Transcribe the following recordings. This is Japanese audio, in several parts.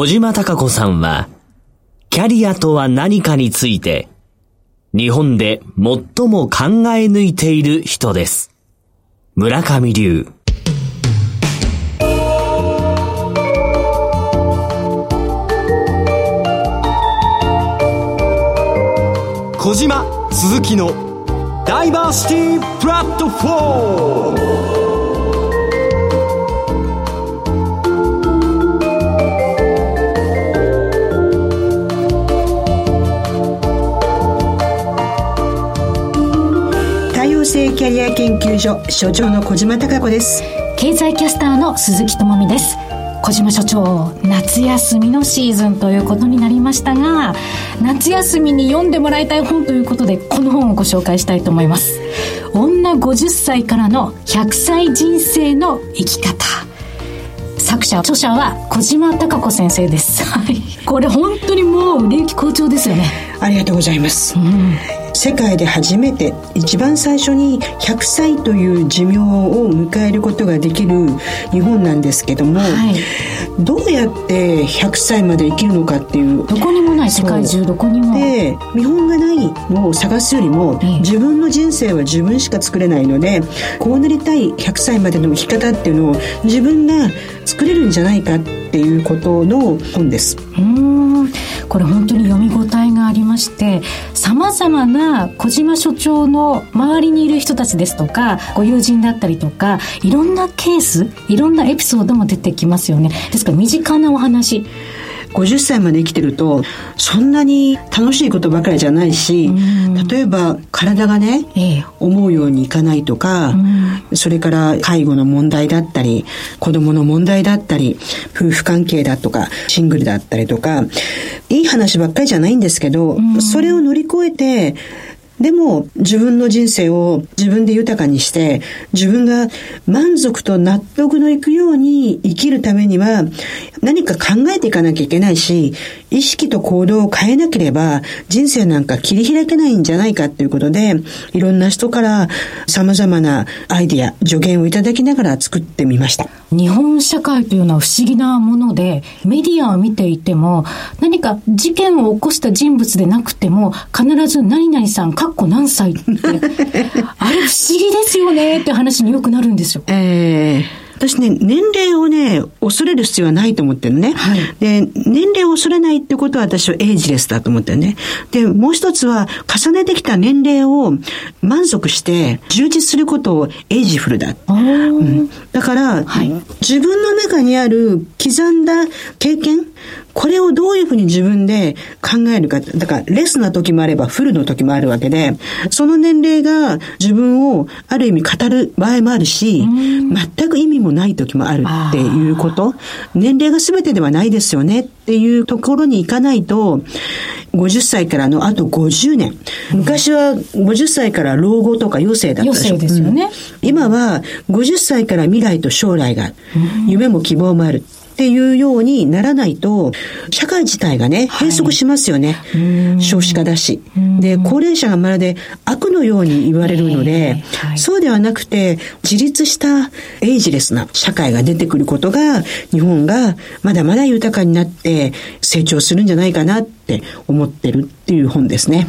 小島隆子さんは、キャリアとは何かについて、日本で最も考え抜いている人です。村上流。小島鈴木のダイバーシティプラットフォーム性キャリア研究所所長の小島貴子です。経済キャスターの鈴木智美です。小島所長夏休みのシーズンということになりましたが夏休みに読んでもらいたい本ということでこの本をご紹介したいと思います。女50歳からの100歳人生の生き方。作者著者は小島貴子先生です。これ本当にもう売れ行き好調ですよね。ありがとうございます、うん世界で初めて一番最初に100歳という寿命を迎えることができる日本なんですけども、はい、どうやって100歳まで生きるのかっていうどこにもない世界中どこにも。で見本がないのを探すよりも、ええ、自分の人生は自分しか作れないのでこうなりたい100歳までの生き方っていうのを自分が作れるんじゃないかっていうことの本です。うん。これ本当に読み応えがありましてさまざまな小島所長の周りにいる人たちですとかご友人だったりとかいろんなケースいろんなエピソードも出てきますよね。ですから身近なお話。50歳まで生きてるとそんなに楽しいことばかりじゃないし、例えば体がね、ええ、思うようにいかないとか、それから介護の問題だったり子供の問題だったり夫婦関係だとかシングルだったりとかいい話ばっかりじゃないんですけど、それを乗り越えてでも自分の人生を自分で豊かにして自分が満足と納得のいくように生きるためには何か考えていかなきゃいけないし意識と行動を変えなければ人生なんか切り開けないんじゃないかっていうことでいろんな人から様々なアイディア助言をいただきながら作ってみました。日本社会というのは不思議なものでメディアを見ていても何か事件を起こした人物でなくても必ず何々さんっこ何歳って、あれ不思議ですよねって話によくなるんですよ。えー私ね、年齢をね、恐れる必要はないと思ってるね。はい、で、年齢を恐れないってことは私はエイジレスだと思ってるね。で、もう一つは、重ねてきた年齢を満足して充実することをエイジフルだ。うん、だから、はい、自分の中にある刻んだ経験、これをどういうふうに自分で考えるか。だから、レスな時もあれば、フルの時もあるわけで、その年齢が自分をある意味語る場合もあるし、全く意味もない時もあるっていうこと。年齢が全てではないですよねっていうところに行かないと、50歳からのあと50年。昔は50歳から老後とか余生だったでしょ。余生ですよね、うん、今は50歳から未来と将来が、夢も希望もある。っていうようにならないと、社会自体がね、閉塞しますよね。はい、少子化だし。で、高齢者がまるで悪のように言われるので、はい、そうではなくて、自立したエイジレスな社会が出てくることが、日本がまだまだ豊かになって成長するんじゃないかなって思ってるっていう本ですね。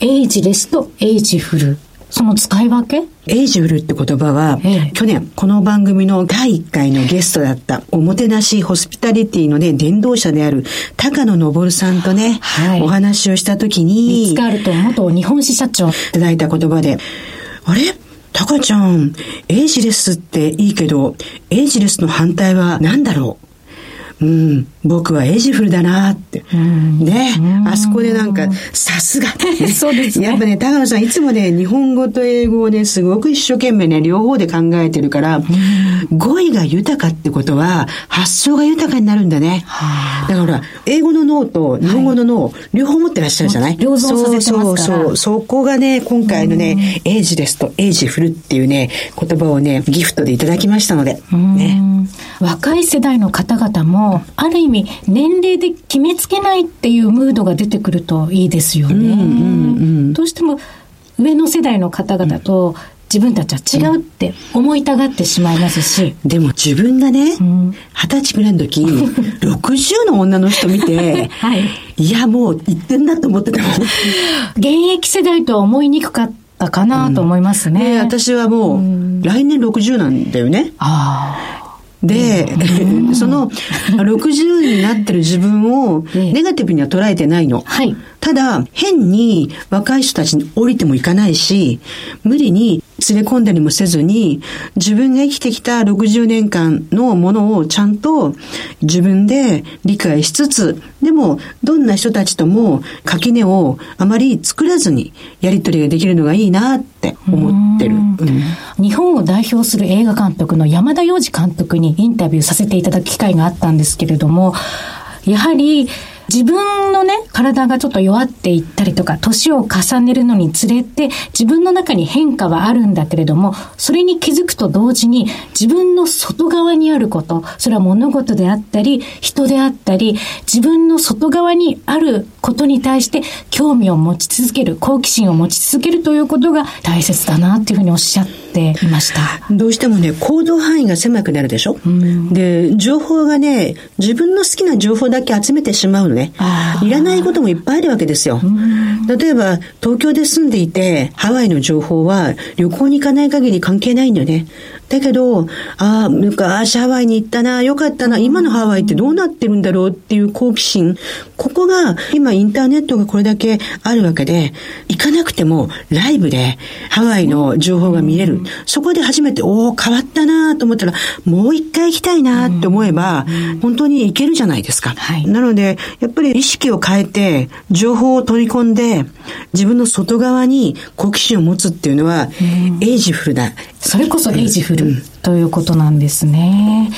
エイジレスとエイジフル。その使い分け？エイジフルって言葉は、ええ、去年この番組の第1回のゲストだったおもてなしホスピタリティのね、伝道者である高野登さんとね、はい、お話をした時に、リッツカールトン元日本支社長。いただいた言葉で、あれ？タカちゃん、 ageless っていいけど、 ageless の反対は何だろう？うん、僕はエジフルだなって。うん、ね、あそこでなんか、さすが。そうですね。やっぱね、高野さんいつもね、日本語と英語をね、すごく一生懸命ね、両方で考えてるから、語彙が豊かってことは、発想が豊かになるんだね。だから英語の脳と日本語の脳、はい、両方持ってらっしゃるじゃない？両方させてますそうそう。そこがね、今回のね、エイジですとエイジフルっていうね、言葉をね、ギフトでいただきましたので。ね。若い世代の方々も、ある意味年齢で決めつけないっていうムードが出てくるといいですよね。どうしても上の世代の方々と自分たちは違うって思いたがってしまいますし。でも自分がね、二十、うん、歳ぐらいの時、60の女の人見て、はい、いや、もう言ってんだと思ってた現役世代とは思いにくかったかなと思いますね。うん、私はもう、来年60なんだよね。ああ。で、その 60になってる自分をネガティブには捉えてないの。はい。ただ、変に若い人たちに降りてもいかないし、無理に連れ込んだりもせずに、自分が生きてきた60年間のものをちゃんと自分で理解しつつ、でも、どんな人たちとも垣根をあまり作らずにやりとりができるのがいいなって思ってる。うん、日本を代表する映画監督の山田洋次監督にインタビューさせていただく機会があったんですけれども、やはり自分のね、体がちょっと弱っていったりとか、年を重ねるのにつれて、自分の中に変化はあるんだけれども、それに気づくと同時に、自分の外側にあること、それは物事であったり、人であったり、自分の外側にあることに対して興味を持ち続ける、好奇心を持ち続けるということが大切だなっていうふうにおっしゃっていました。どうしてもね、行動範囲が狭くなるでしょ、うん、で、情報がね、自分の好きな情報だけ集めてしまうのね。いらないこともいっぱいあるわけですよ。例えば、東京で住んでいて、ハワイの情報は旅行に行かない限り関係ないんだよね。だけど、ああ、昔ハワイに行ったな、よかったな、今のハワイってどうなってるんだろうっていう好奇心。ここが、今インターネットがこれだけあるわけで、行かなくてもライブでハワイの情報が見れる。そこで初めて、おお、変わったなと思ったら、もう一回行きたいなって思えば、本当に行けるじゃないですか。はい、なので、やっぱり意識を変えて、情報を取り込んで、自分の外側に好奇心を持つっていうのは、エイジフルだ。それこそエイジフルということなんですね。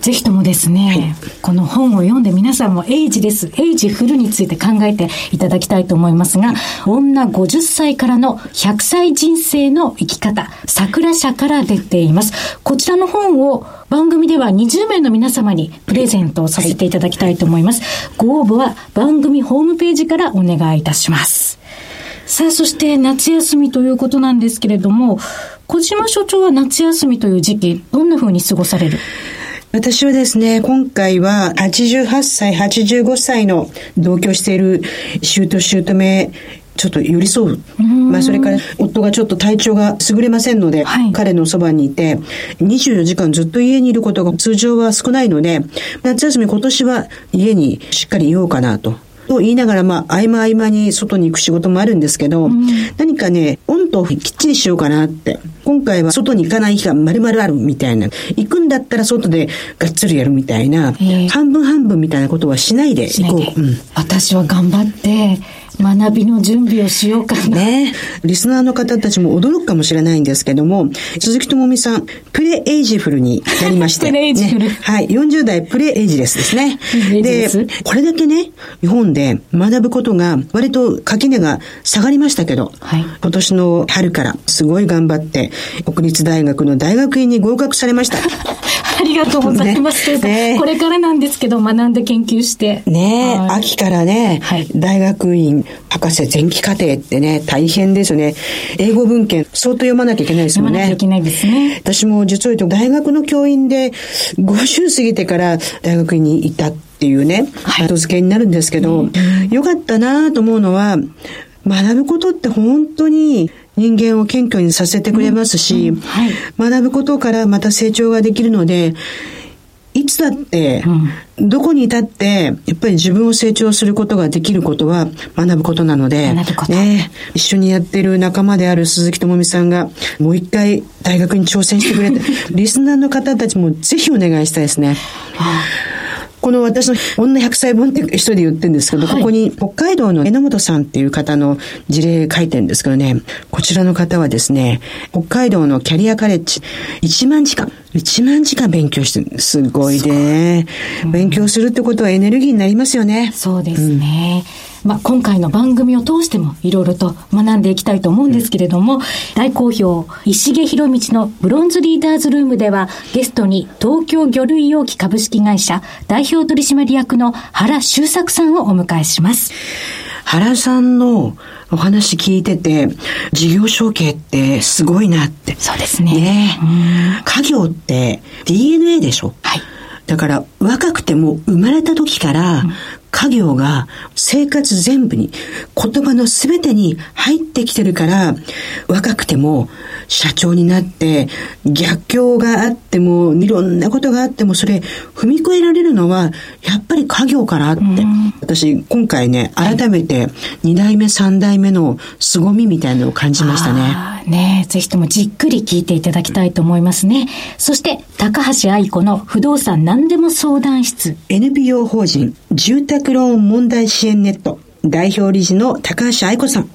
ぜひともですね、はい、この本を読んで皆さんもエイジです、エイジフルについて考えていただきたいと思いますが、女50歳からの100歳人生の生き方、桜社から出ています。こちらの本を番組では20名の皆様にプレゼントをさせていただきたいと思います。ご応募は番組ホームページからお願いいたします。さあ、そして夏休みということなんですけれども、小島所長は夏休みという時期、どんな風に過ごされる？私はですね、今回は88歳、85歳の同居している姑姑ちょっと寄り添う。まあ、それから、夫がちょっと体調が優れませんので、はい、彼のそばにいて、24時間ずっと家にいることが通常は少ないので、夏休み今年は家にしっかりいようかなと。と言いながら、まあ、合間合間に外に行く仕事もあるんですけど、うん、何かね、オンとオフきっちりしようかなって。今回は外に行かない日が丸々あるみたいな。行くんだったら外でがっつりやるみたいな、半分半分みたいなことはしないで行こう。うん、私は頑張って、学びの準備をしようかな。ね。リスナーの方たちも驚くかもしれないんですけども、鈴木智美さん、プレエイジフルになりまして。プレエイジフル、ね、はい。40代プレエイジレスですね。で、これだけね、日本で学ぶことが割と垣根が下がりましたけど、はい、今年の春からすごい頑張って、国立大学の大学院に合格されました。ありがとうございます。ねね、これからなんですけど、学んで研究して。ね秋からね、はい、大学院、博士前期課程ってね、大変ですね。英語文献、相当読まなきゃいけないですもんね。読まなきゃいけないですね。私も実を言うと、大学の教員で、50過ぎてから大学院に行ったっていうね、後付けになるんですけど、うん、よかったなと思うのは、学ぶことって本当に人間を謙虚にさせてくれますし、うんうんはい、学ぶことからまた成長ができるので、いつだって、どこにいたって、やっぱり自分を成長することができることは学ぶことなので、ね、一緒にやってる仲間である鈴木智美さんが、もう一回大学に挑戦してくれて、リスナーの方たちもぜひお願いしたいですね。この私の女100歳本って一人で言ってるんですけど、はい、ここに北海道の榎本さんっていう方の事例書いてるんですけどね、こちらの方はですね、北海道のキャリアカレッジ、1万時間、1万時間勉強してる。すごいね、うん、勉強するってことはエネルギーになりますよね。そうですね。うんまあ、今回の番組を通してもいろいろと学んでいきたいと思うんですけれども、大好評、石毛博道のブロンズリーダーズルームでは、ゲストに東京魚類容器株式会社代表取締役の原修作さんをお迎えします。原さんのお話聞いてて、事業承継ってすごいなって。そうですね。ね家業って DNA でしょ？はい。だから若くても生まれた時から家業が生活全部に、言葉の全てに入ってきてるから、若くても社長になって、逆境があっても、いろんなことがあっても、それ踏み越えられるのは、やっぱり家業からって。私、今回ね、改めて2代目、3代目の凄みみたいなのを感じましたね。ねぜひともじっくり聞いていただきたいと思いますね。そして、高橋愛子の不動産何でも相談室。NPO 法人住宅ローン問題支援ネット代表理事の高橋愛子さん。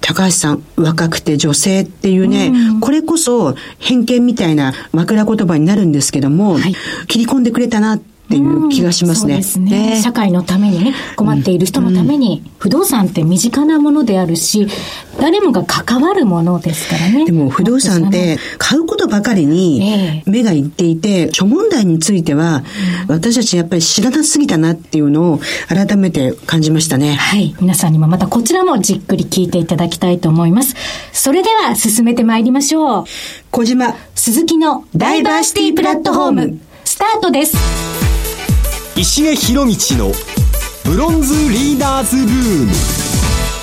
高橋さん、若くて女性っていうね、うん、これこそ偏見みたいな枕言葉になるんですけども、はい、切り込んでくれたなっていう気がしますね。うん、すね、ね、社会のためにね、困っている人のために、不動産って身近なものであるし、誰もが関わるものですからね。でも不動産って買うことばかりに目がいっていて、諸問題については、私たちやっぱり知らなすぎたなっていうのを改めて感じましたね。はい。皆さんにもまたこちらもじっくり聞いていただきたいと思います。それでは進めてまいりましょう。小島鈴木のダイバーシティプラットフォーム、スタートです。石毛博道のブロンズリーダーズルーム。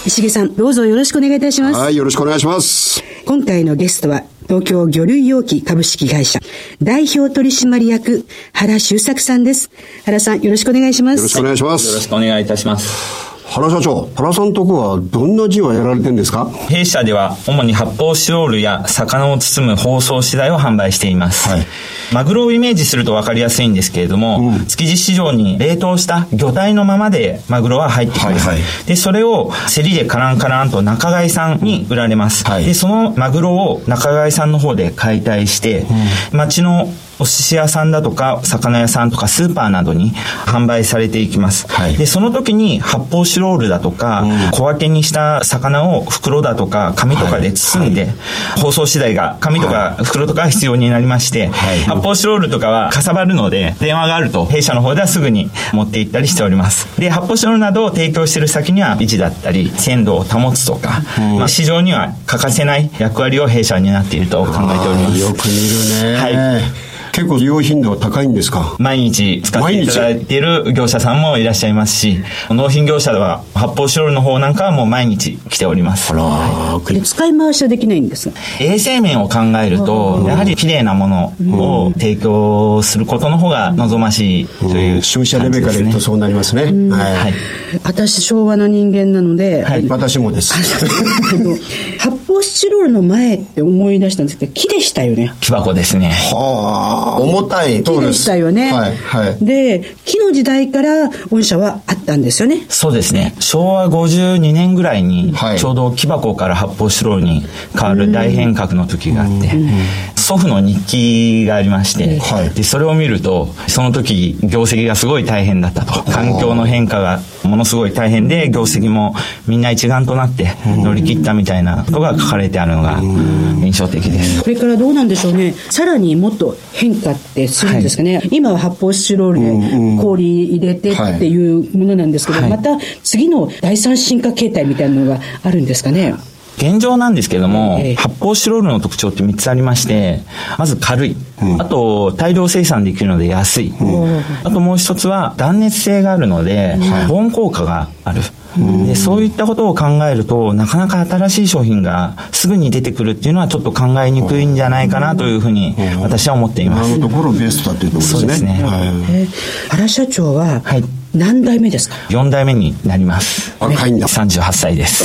石毛さんどうぞよろしくお願いいたします。はいよろしくお願いします。今回のゲストは東京魚類容器株式会社代表取締役原修作さんです。原さんよろしくお願いします。よろしくお願いします。よろしくお願いいたします原社長、原さんとこはどんな事業をやられてるんですか？弊社では主に発泡スチロールや魚を包む包装資材を販売しています。はい、マグロをイメージすると分かりやすいんですけれども、うん、築地市場に冷凍した魚体のままでマグロは入ってきます。はいはい、で、それを競りでカランカランと仲買さんに売られます。はい、で、そのマグロを仲買さんの方で解体して、うん、町のお寿司屋さんだとか、魚屋さんとかスーパーなどに販売されていきます。はい、で、その時に発泡スチロールだとか、うん、小分けにした魚を袋だとか紙とかで包んで、はいはい、包装資材が紙とか袋とか必要になりまして、発泡スチロールとかはかさばるので、電話があると弊社の方ではすぐに持って行ったりしております。で、発泡スチロールなどを提供している先には維持だったり、鮮度を保つとか、うん、まあ、市場には欠かせない役割を弊社になっていると考えております。よく見るね。はい。結構利用頻度は高いんですか？毎日使っていただいている業者さんもいらっしゃいますし、納品業者では発泡スチロールの方なんかはもう毎日来ております。あら、はい、使い回しはできないんです衛生面を考えると、やはり綺麗なものを提供することの方が望ましいという、ね、消費者レベルから言うとそうなりますね。はい。私、昭和の人間なので、はい、私もです。発泡スチロールの前って思い出したんですけど、木でしたよね。木箱ですね。はあ。重たい。木でしたよね。はい。はい。で、木の時代から御社はあったんですよね。そうですね。昭和52年ぐらいに、ちょうど木箱から発泡スチロールに変わる大変革の時があって、祖父の日記がありまして、はい、でそれを見るとその時業績がすごい大変だったと環境の変化がものすごい大変で業績もみんな一丸となって乗り切ったみたいなことが書かれてあるのが印象的です。これからどうなんでしょうね。さらにもっと変化ってするんですかね、はい、今は発泡スチロールで氷入れてっていうものなんですけど、はい、また次の第三進化形態みたいなのがあるんですかね現状なんですけども、えー、発泡スチロールの特徴って3つありまして、まず軽い。うん、あと、大量生産できるので安い。うん、あともう一つは断熱性があるので、保温効果がある。でそういったことを考えるとなかなか新しい商品がすぐに出てくるっていうのはちょっと考えにくいんじゃないかなというふうに私は思っています。なるところベストだというところですね。そうですね。はい、原社長は、はい何代目ですか ?4 代目になります。若いんだ。38歳です。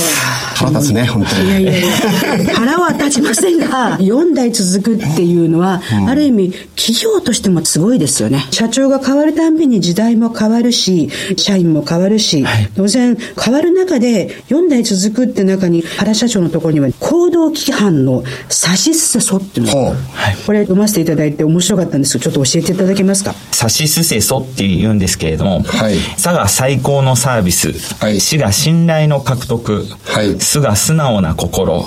腹立つね、本当に。いやいやいや、腹は立ちませんが、4代続くっていうのは、うん、ある意味、企業としてもすごいですよね。社長が変わるたんびに時代も変わるし、社員も変わるし、はい、当然変わる中で、4代続くって中に、原社長のところには、行動規範の差しすせそっていうのが、はい、これ読ませていただいて面白かったんですけど、ちょっと教えていただけますか？差しすせそって言うんですけれども、はい佐が最高のサービス、はい、死が信頼の獲得、はい、すが素直な心、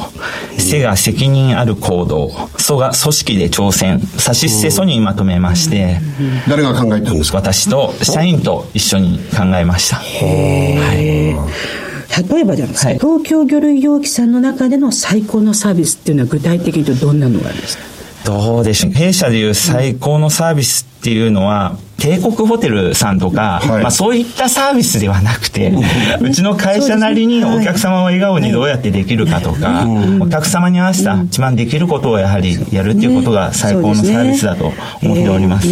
せが責任ある行動、そが組織で挑戦、さしすせそにまとめまして、誰が考えたんですか？私と社員と一緒に考えました。はい。例えばじゃないですか、はい、東京魚類容器さんの中での最高のサービスっていうのは具体的にどんなのがあるんですか？どうでしょう。弊社でいう最高のサービスっていうのは、帝国ホテルさんとか、はい、まあそういったサービスではなくて、うちの会社なりにお客様を笑顔にどうやってできるかとか、お客様に合わせた一番できることをやはりやるっていうことが最高のサービスだと思っております。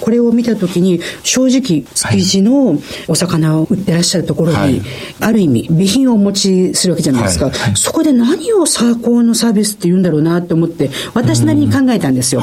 これを見たときに、正直、築地のお魚を売ってらっしゃるところに、はい、ある意味、備品をお持ちするわけじゃないですか。はい。はい、そこで何を最高のサービスって言うんだろうなと思って、私なりに考えたんですよ。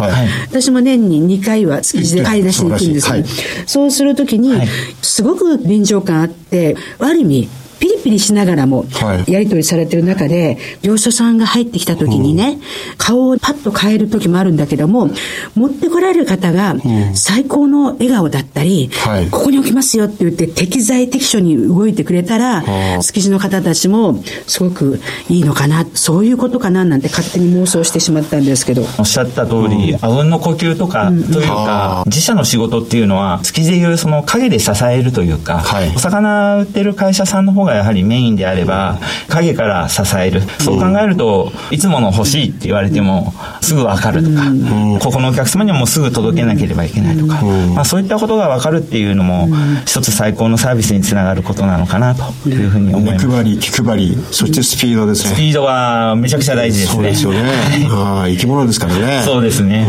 私も年に2回は築地で買い出しに行くんですよ、そうするときに、すごく臨場感あって、ある意味、ピリピリしながらも、やり取りされてる中で、業者さんが入ってきた時にね、顔をパッと変える時もあるんだけども、持ってこられる方が、最高の笑顔だったり、ここに置きますよって言って、適材適所に動いてくれたら、築地の方たちも、すごくいいのかな、そういうことかななんて勝手に妄想してしまったんですけど。おっしゃった通り、あうんの呼吸とか、というか、自社の仕事っていうのは、築地でいうその陰で支えるというか、お魚売ってる会社さんの方ががやはりメインであれば、影から支える。そう考えると、いつもの欲しいって言われても、すぐわかるとか、ここのお客様にはもうすぐ届けなければいけないとか、まあそういったことがわかるっていうのも、一つ最高のサービスにつながることなのかなというふうに思います。目配り、気配り、そしてスピードですね。スピードはめちゃくちゃ大事ですね。そうですよね。ああ、生き物ですからね。そうですね。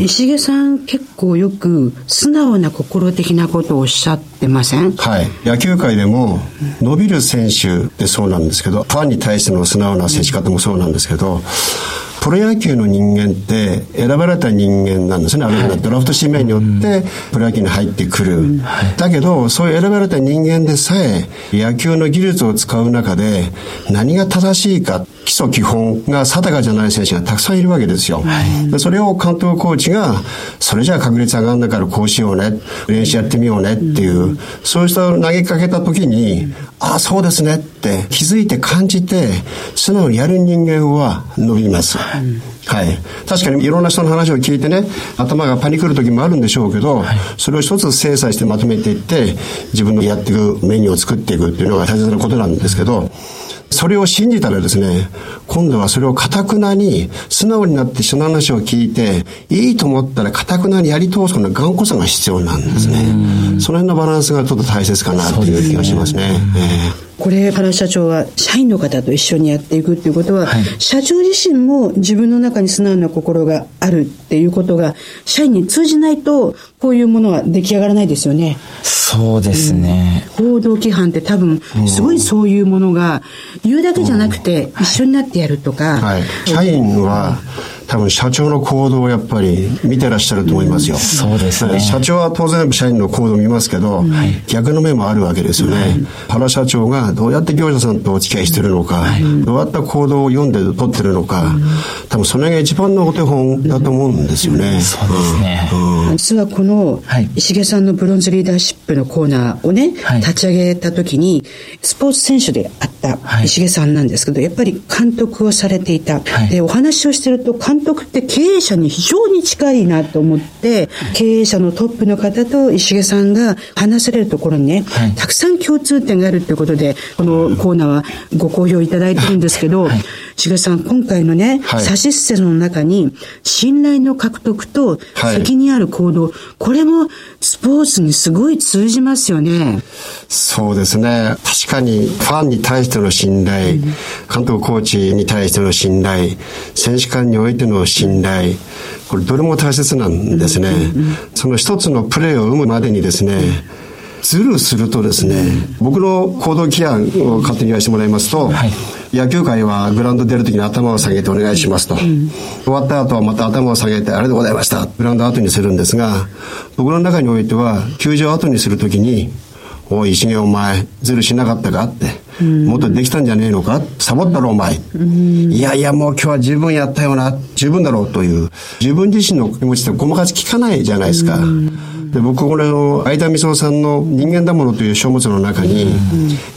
石毛さん結構よく素直な心的なことをおっしゃってません？はい。野球界でも、伸びる選手でそうなんですけど、ファンに対しての素直な接し方もそうなんですけど、プロ野球の人間って選ばれた人間なんですね。あるいはドラフト指名によってプロ野球に入ってくる。だけど、そういう選ばれた人間でさえ野球の技術を使う中で何が正しいか基礎基本が定かじゃない選手がたくさんいるわけですよ。はい、それを監督コーチが、それじゃあ確率上がるんだからこうしようね、練習やってみようねっていう、そうした投げかけた時に、ああ、そうですねって気づいて感じて、素直にやる人間は伸びます。はい。確かにいろんな人の話を聞いてね、頭がパニクる時もあるんでしょうけど、はい、それを一つ精査してまとめていって、自分のやっていくメニューを作っていくっていうのが大切なことなんですけど、それを信じたらですね、今度はそれを堅くなに、素直になって人の話を聞いて、いいと思ったら堅くなにやり通すこの頑固さが必要なんですね。その辺のバランスがちょっと大切かなっていう気がしますね。これ原社長は社員の方と一緒にやっていくっていうことは、はい、社長自身も自分の中に素直な心があるっていうことが社員に通じないとこういうものは出来上がらないですよね。そうですね。うん、報道規範って多分すごいそういうものが言うだけじゃなくて一緒になってやるとか。はい、社員は、多分社長の行動をやっぱり見てらっしゃると思いますよ。そうですね。社長は当然社員の行動を見ますけど、逆の面もあるわけですよね。原社長がどうやって業者さんとお付き合いしてるのか、どうやった行動を読んで取ってるのか、多分それが一番のお手本だと思うんですよね。そうですね。実はこの石毛さんのブロンズリーダーシップのコーナーをね、立ち上げた時に、スポーツ選手であった石毛さんなんですけど、やっぱり監督をされていた。で、お話をしてると監督って経営者に非常に近いなと思って、経営者のトップの方と石毛さんが話されるところにね、はい、たくさん共通点があるということで、このコーナーはご好評いただいてるんですけど、はい、石毛さん、今回のね、はい、サシスセの中に、信頼の獲得と責任ある行動、これもスポーツにすごい通じますよね。そうですね。確かにファンに対しての信頼、うん、監督コーチに対しての信頼、選手間においての信頼、これどれも大切なんですね。その一つのプレーを生むまでにですね、ズルするとですね、僕の行動規範を勝手に言わせてもらいますと、はい。野球界はグラウンド出るときに頭を下げてお願いしますと、うん、終わった後はまた頭を下げてありがとうございました。グラウンド後にするんですが僕の中においては球場後にするときにおい石毛お前ズルしなかったか？ってもっとできたんじゃねえのか？サボったろお前。いやいやもう今日は十分やったよな。十分だろうという。自分自身の気持ちってごまかし聞かないじゃないですか。で僕これの相田みそさんの「人間だもの」という書物の中に、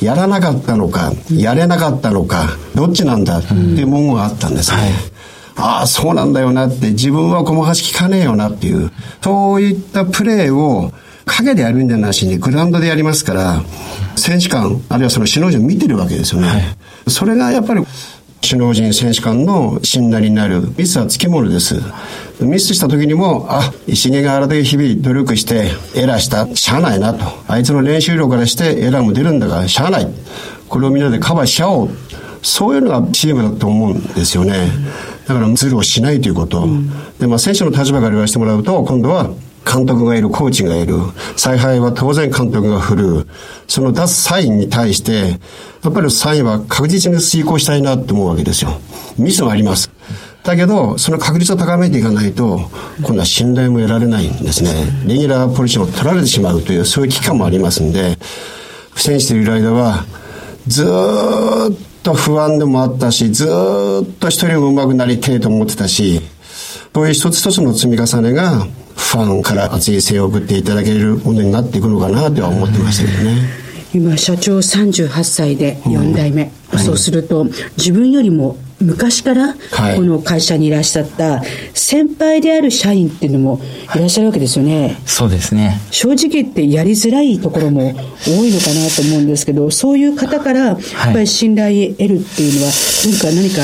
やらなかったのかやれなかったのかどっちなんだ？っていう文言があったんですね。ああそうなんだよなって自分はごまかし聞かねえよなっていうそういったプレーを影でやるんじゃなしにグラウンドでやりますから、選手間、あるいはその首脳陣を見てるわけですよね。はい、それがやっぱり首脳陣選手間の信頼になる。ミスはつきものです。ミスした時にも、あ、石毛があれだけ日々努力してエラーした、しゃあないなと。あいつの練習量からしてエラーも出るんだからしゃあない。これをみんなでカバーしちゃおう。そういうのがチームだと思うんですよね。だからズルをしないということ。うん、で、まあ選手の立場から言わせてもらうと、今度は監督がいる、コーチがいる。采配は当然監督が振る。その出すサインに対して、やっぱりサインは確実に遂行したいなって思うわけですよ。ミスはあります。だけど、その確率を高めていかないと、今度は信頼も得られないんですね。レギュラーポジションを取られてしまうという、そういう危機感もありますんで、不戦している間は、ずっと不安でもあったし、ずっと一人も上手くなりてえと思ってたし、そういう一つ一つの積み重ねが、ファンから熱い声を送っていただけるものになっていくのかなとは思ってましたけどね。今社長38歳で4代目、うん、そうすると自分よりも昔からこの会社にいらっしゃった先輩である社員っていうのもいらっしゃるわけですよね。そうですね。正直言ってやりづらいところも多いのかなと思うんですけど、そういう方からやっぱり信頼得るっていうのは、何か何か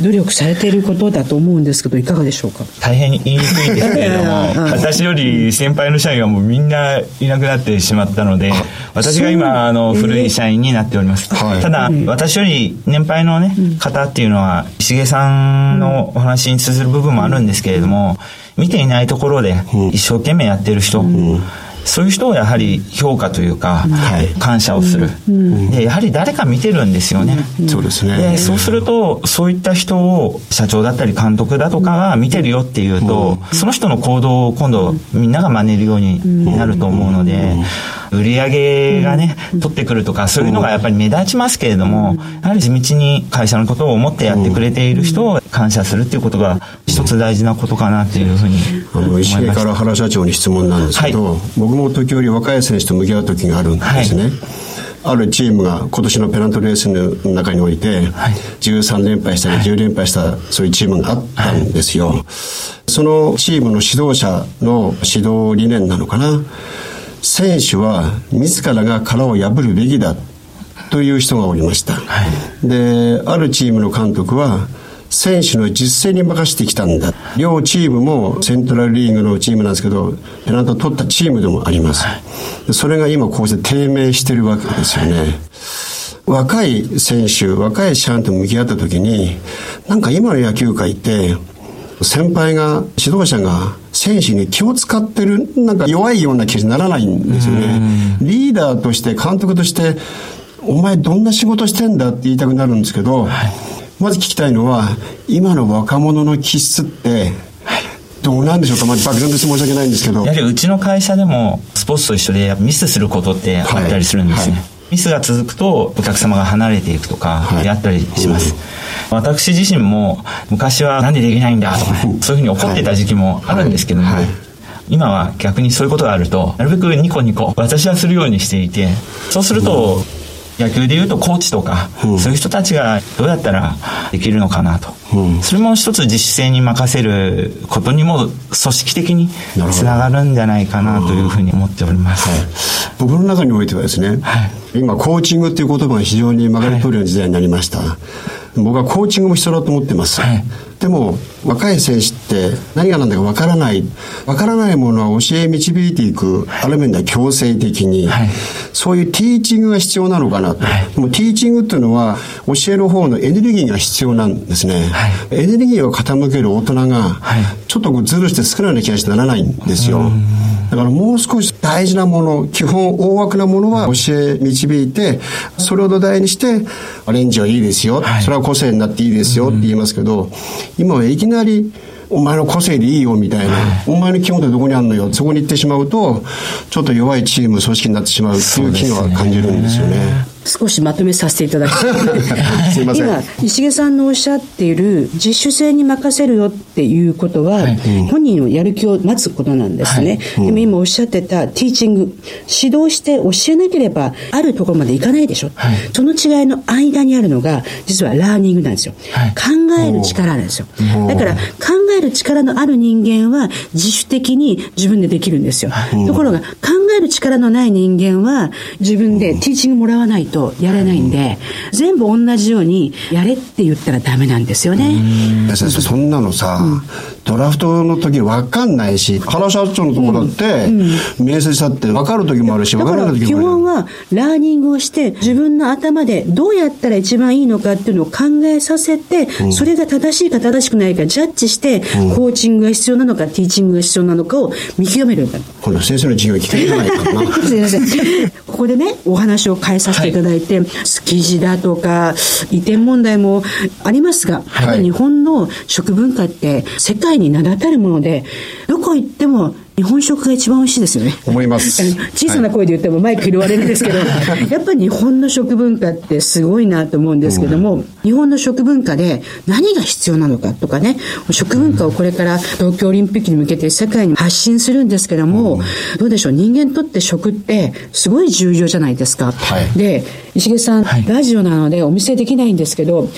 努力されていることだと思うんですけどいかがでしょうか？大変言いにくいんですけれども 私より先輩の社員はもうみんないなくなってしまったので私が今あの古い社員になっております、えー、ただ、私より年配のね、方っていうのは石毛さんのお話に通ずる部分もあるんですけれども見ていないところで一生懸命やってる人、うんそういう人をやはり評価というか、感謝をする、でやはり誰か見てるんですよね、そうですね。でそうするとそういった人を社長だったり監督だとかが見てるよっていうと、その人の行動を今度みんなが真似るようになると思うので、売り上げがね、取ってくるとか、そういうのがやっぱり目立ちますけれども、やはり地道に会社のことを思ってやってくれている人を感謝するっていうことが一つ大事なことかなっていうふうにあの石毛から原社長に質問なんですけど、はい、僕も時折若い選手と向き合う時があるんですね、はいあるチームが今年のペナントレースの中において、13連敗したり10連敗したそういうチームがあったんですよ。そのチームの指導者の指導理念なのかな。選手は自らが殻を破るべきだという人がおりました。はい、で、あるチームの監督は、選手の実践に任せてきたんだ。両チームもセントラルリーグのチームなんですけど、ペナントを取ったチームでもあります。それが今こうして低迷してるわけですよね。若い選手、若い社員と向き合った時に、なんか今の野球界って、先輩が、指導者が選手に気を使ってる、なんか弱いような気にならないんですよね。リーダーとして、監督として、お前どんな仕事してんだって言いたくなるんですけど、はい、まず聞きたいのは、今の若者の気質って、どうなんでしょうか、まあ、漠然として申し訳ないんですけど。やはりうちの会社でも、スポーツと一緒でミスすることってあったりするんですね。はい。はいミスが続くとお客様が離れていくとかやったりします、はい、私自身も昔はなんでできないんだとか、ね、そういうふうに怒ってた時期もあるんですけども、はいはい、今は逆にそういうことがあるとなるべくニコニコ私はするようにしていてそうすると、野球でいうとコーチとか、うん、そういう人たちがどうやったらできるのかなと、うん、それも一つ自主性に任せることにも組織的につながるんじゃないかなというふうに思っております、はい、僕の中においてはですね、はい、今コーチングっていう言葉が非常に曲がり通るような時代になりました、はい、僕はコーチングも必要だと思ってます、でも若い選手って何が何だかわからない。わからないものは教え導いていく、ある面では強制的に、はい、そういうティーチングが必要なのかなと、はい、もうティーチングっていうのは教える方のエネルギーが必要なんですね、はい、エネルギーを傾ける大人がちょっとずるして少ないような気がしてならないんですよだからもう少し大事なもの基本大枠なものは教え導いてそれを土台にしてアレンジはいいですよ、それは個性になっていいですよって言いますけど、今はいきなりお前の個性でいいよみたいな、お前の基本ってどこにあるのよ、そこに行ってしまうと、ちょっと弱いチーム、組織になってしまうっていう機能は感じるんですよね。少しまとめさせていただき すい今石毛さんのおっしゃっている自主性に任せるよっていうことは、はい、本人のやる気を待つことなんですね、はい、でも今おっしゃってたティーチング指導して教えなければあるところまでいかないでしょ、はい、その違いの間にあるのが実はラーニングなんですよ、考える力なんですよ。だから考える力のある人間は自主的に自分でできるんですよ。ところが考える力のない人間は自分でティーチングもらわないとやれないんで、全部同じようにやれって言ったらダメなんですよね。そんなのさ、ドラフトの時分かんないし、原社長のところだって、面接だって分かる時もあるし、分からない時もある。基本はラーニングをして、自分の頭でどうやったら一番いいのかっていうのを考えさせて、それが正しいか正しくないかジャッジして、コーチングが必要なのか、ティーチングが必要なのかを見極めるんだ。今度先生の授業聞けないかな。すいません。ここでね、お話を変えさせていただいて、はい、築地だとか、移転問題もありますが、はい、日本の食文化って世界に名だたるもので、どこ行っても日本食が一番美味しいですよね。思います。小さな声で言ってもマイク拾われるんですけど、はい、やっぱり日本の食文化ってすごいなと思うんですけども、うん、日本の食文化で何が必要なのかとかね、食文化をこれから東京オリンピックに向けて世界に発信するんですけども、うん、どうでしょう、人間にとって食ってすごい重要じゃないですか。はい、で、石毛さん、はい、ラジオなのでお見せできないんですけど、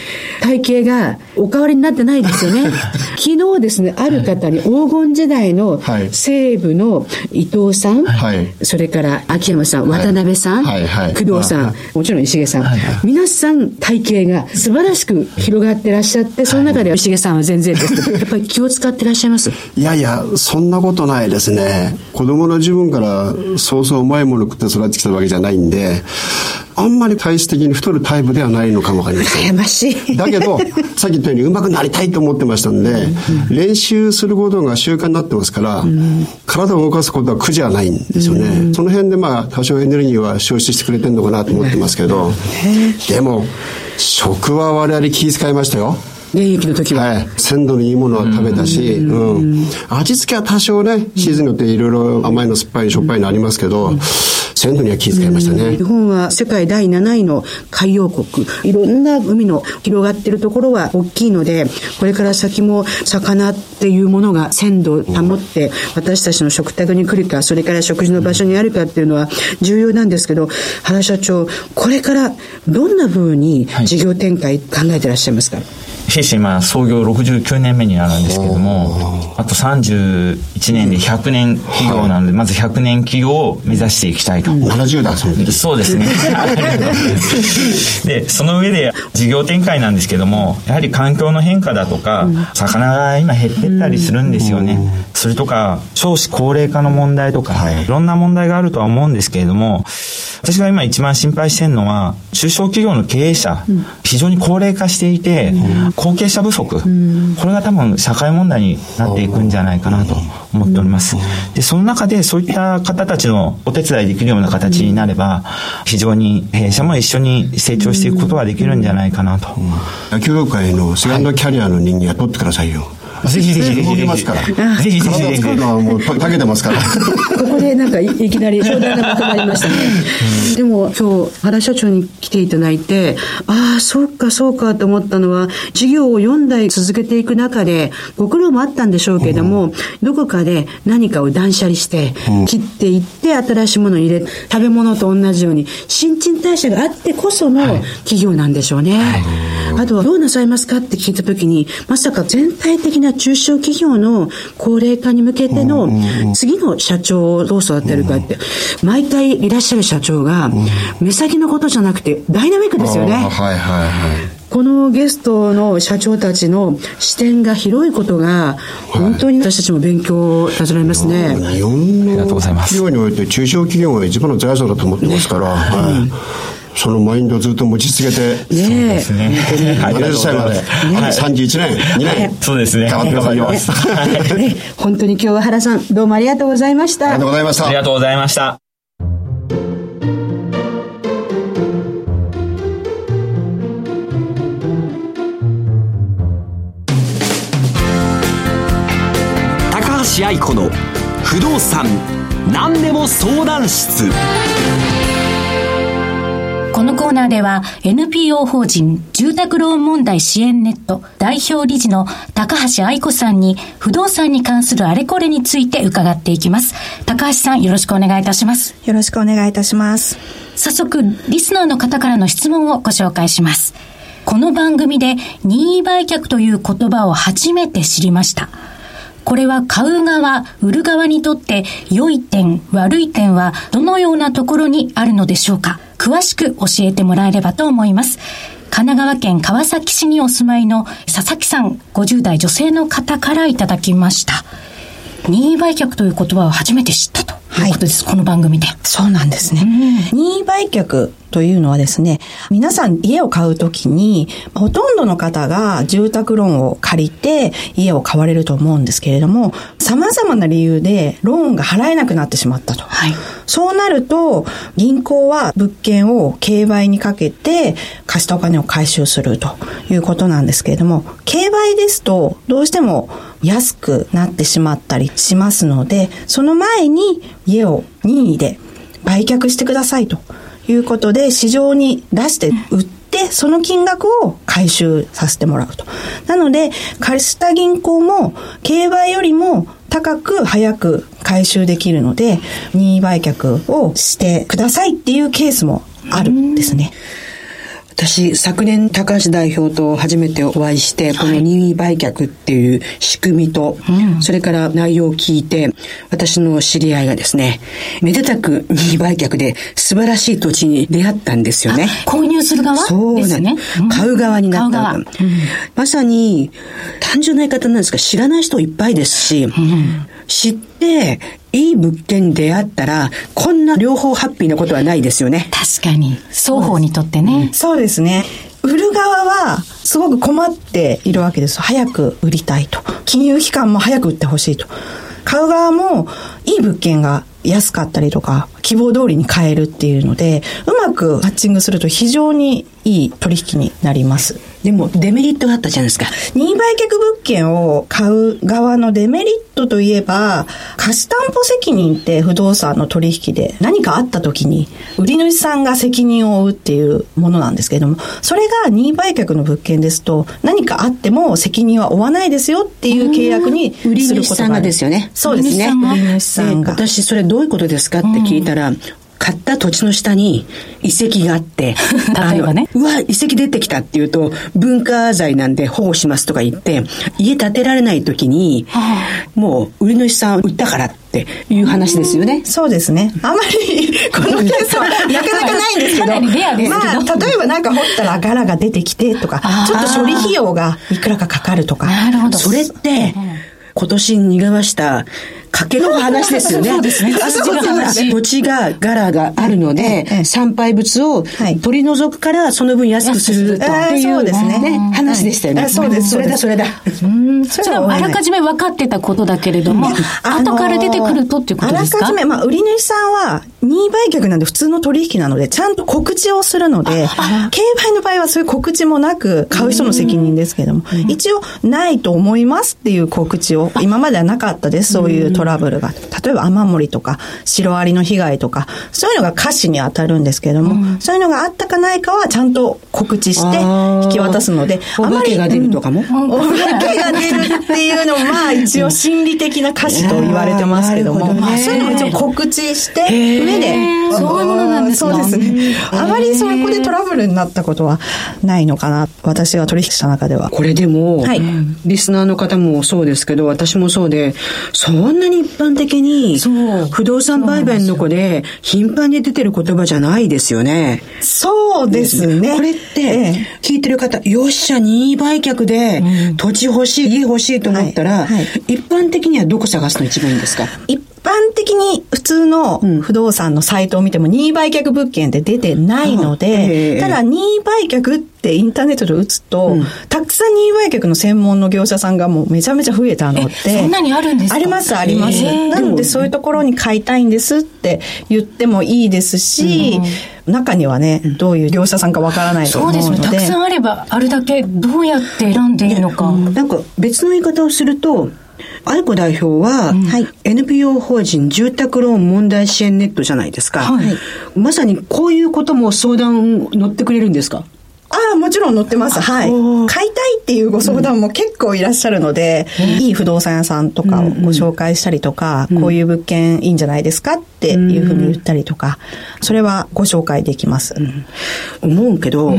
体型がお変わりになってないですよね。昨日ですね、ある方に黄金時代の西部の伊藤さん、はい、それから秋山さん、渡辺さん、工藤さん、もちろん石毛さん、皆さん体型が素晴らしく広がってらっしゃって、その中で石毛さんは全然です。やっぱり気を使ってらっしゃいます？いやいや、そんなことないですね。子供の自分からそうそううまいもの食って育ってきたわけじゃないんで、あんまり体質的に太るタイプではないのかもわかりません。ましい。だけど、さっき言ったように上手くなりたいと思ってましたんで、うん、練習することが習慣になってますから、うん、体を動かすことは苦じゃないんですよね。うん、その辺でまあ、多少エネルギーは消失してくれてるのかなと思ってますけど、でも、食は我々気遣いましたよ。現役の時は。はい。鮮度のいいものは食べたし、うん。味付けは多少ね、シーズンによっていろいろ甘いの酸っぱいしょっぱいのありますけど、鮮度には気遣いましたね。日本は世界第7位の海洋国。いろんな海の広がってるところは大きいので、これから先も魚っていうものが鮮度を保って、私たちの食卓に来るか、それから食事の場所にあるかっていうのは重要なんですけど、原社長、これからどんなふうに事業展開考えてらっしゃいますか、はい弊社今創業69年目になるんですけども、あと31年で100年企業なので、まず100年企業を目指していきたいと。70だ、そうそうですね。で、その上で事業展開なんですけども、やはり環境の変化だとか、魚が今減ってったりするんですよね。それとか、少子高齢化の問題とか、い。ろんな問題があるとは思うんですけれども、私が今一番心配してるのは、中小企業の経営者、非常に高齢化していて、後継者不足、これが多分社会問題になっていくんじゃないかなと思っております。で、その中でそういった方たちのお手伝いできるような形になれば、非常に弊社も一緒に成長していくことができるんじゃないかなと。野球業界のセカンドキャリアの人間雇ってくださいよ。ぜひぜひぜひ。動きますから。ぜひぜひ。のはもうたけてますから。ここでなんかいきなり商談がまとまりましたね。でも今日原社長に来ていただいて、ああ、そうかそうかと思ったのは、事業を4代続けていく中で、ご苦労もあったんでしょうけども、どこかで何かを断捨離して、切っていって新しいものを入れ、食べ物と同じように、新陳代謝があってこその企業なんでしょうね。あとはどうなさいますかって聞いたときに、まさか全体的な中小企業の高齢化に向けての次の社長をどう育てるかって、毎回いらっしゃる社長が、目先のことじゃなくてダイナミックですよね。はいはいはい。このゲストの社長たちの視点が広いことが、本当に私たちも勉強させられますね。日本の企業において中小企業が一番の財産だと思ってますから、ね、はいそのマインドをずっと持ち続けて、ね、そうですね。70歳まで、ね、31年、2年、そうですね。頑張ってくださいよ。本当に今日は原さん、どうもありがとうございました。ありがとうございました。ありがとうございました。高橋愛子の不動産何でも相談室このコーナーでは NPO 法人住宅ローン問題支援ネット代表理事の高橋愛子さんに不動産に関するあれこれについて伺っていきます。高橋さんよろしくお願いいたします。よろしくお願いいたします。早速、リスナーの方からの質問をご紹介します。この番組で任意売却という言葉を初めて知りました。これは買う側、売る側にとって良い点、悪い点はどのようなところにあるのでしょうか？詳しく教えてもらえればと思います。神奈川県川崎市にお住まいの佐々木さん、50代女性の方からいただきました。任意売却という言葉を初めて知ったということです、はい、この番組で。そうなんですね。任意売却というのはですね、皆さん家を買うときに、ほとんどの方が住宅ローンを借りて家を買われると思うんですけれども、様々な理由でローンが払えなくなってしまったと。はい、そうなると、銀行は物件を競売にかけて貸したお金を回収するということなんですけれども、競売ですとどうしても安くなってしまったりしますので、その前に家を任意で売却してくださいということで、市場に出して売って、その金額を回収させてもらうと。なので、貸した銀行も、競売よりも高く早く回収できるので、任意売却をしてくださいっていうケースもあるんですね。私、昨年高橋代表と初めてお会いして、この任意売却っていう仕組みと、はい、それから内容を聞いて、私の知り合いがですね、めでたく任意売却で素晴らしい土地に出会ったんですよね。購入する側そうです。ね、うん、買う側になった。うん、まさに、単純な言い方なんですが、知らない人いっぱいですし、うん、知って、いい物件に出会ったら、こんな両方ハッピーなことはないですよね。確かに。双方にとってね。そうですね。売る側はすごく困っているわけです。早く売りたいと。金融機関も早く売ってほしいと。買う側もいい物件が安かったりとか、希望通りに買えるっていうので、うまくマッチングすると非常にいい取引になります。でも、デメリットがあったじゃないですか。任意売却物件を買う側のデメリットといえば、貸担保責任って不動産の取引で何かあった時に、売り主さんが責任を負うっていうものなんですけれども、それが任意売却の物件ですと、何かあっても責任は負わないですよっていう契約にすることが売り主さんがですよね。そうですね。売り主さんが。私、それどういうことですかって聞いたら、買った土地の下に遺跡があって、例えばね。うわ、遺跡出てきたって言うと、文化財なんで保護しますとか言って、家建てられない時に、もう売り主さん売ったからっていう話ですよね。そうですね。あまり、このケースはなかなかないんですけど。かなりレアですけど。まあ、例えばなんか掘ったらガラが出てきてとか、ちょっと処理費用がいくらかかかるとか。なるほど。それって、今年にがました賭けの話ですよ ね。そうですね。土地が、柄があるので、参拝物を取り除くからその分安くするっていうね、話でしたよね。そうです。それだ、それだ。それはあらかじめ分かってたことだけれども、後から出てくるとっていうことですか？あらかじめ、まあ、売り主さんは、任意売却なんで普通の取引なので、ちゃんと告知をするので、競売の場合はそういう告知もなく、買う人の責任ですけれども、一応、ないと思いますっていう告知を、今まではなかったです、そういうトラブルが。例えば雨漏りとか、シロアリの被害とか、そういうのが歌詞に当たるんですけれども、うん、そういうのがあったかないかはちゃんと告知して引き渡すので、あまり。が出るとかも、うん、お化けが出るっていうのも、まあ一応心理的な歌詞と言われてますけども、まあそういうのも一応告知して、上で。そういうものなんですかそうですね。あまりそこでトラブルになったことはないのかな。私が取引した中では。これでも、はい、リスナーの方もそうですけど、私もそうで、そんなに一般的に、不動産売買の子で頻繁に出てる言葉じゃないですよね。そうですね。これって、聞いてる方、よっしゃ、任意売却で、土地欲しい、家欲しいと思ったら、一般的にはどこ探すの一番いいんですか？一般的に普通の不動産のサイトを見ても任意売却物件って出てないので、ただ任意売却ってインターネットで打つと、うん、たくさん任意売却の専門の業者さんがもうめちゃめちゃ増えたので。そんなにあるんですか？あります、あります。なのでそういうところに買いたいんですって言ってもいいですし、うん、中にはね、どういう業者さんかわからないと思うので。そうですね。たくさんあれば、あれだけどうやって選んでいいのか。なんか別の言い方をすると、愛子代表は、うん、NPO 法人住宅ローン問題支援ネットじゃないですか。はい、まさにこういうことも相談乗ってくれるんですか？ああ、もちろん載ってます。はい。買いたいっていうご相談も結構いらっしゃるので、うん、いい不動産屋さんとかをご紹介したりとか、うん、こういう物件いいんじゃないですかっていうふうに言ったりとか、それはご紹介できます。うん、思うけど、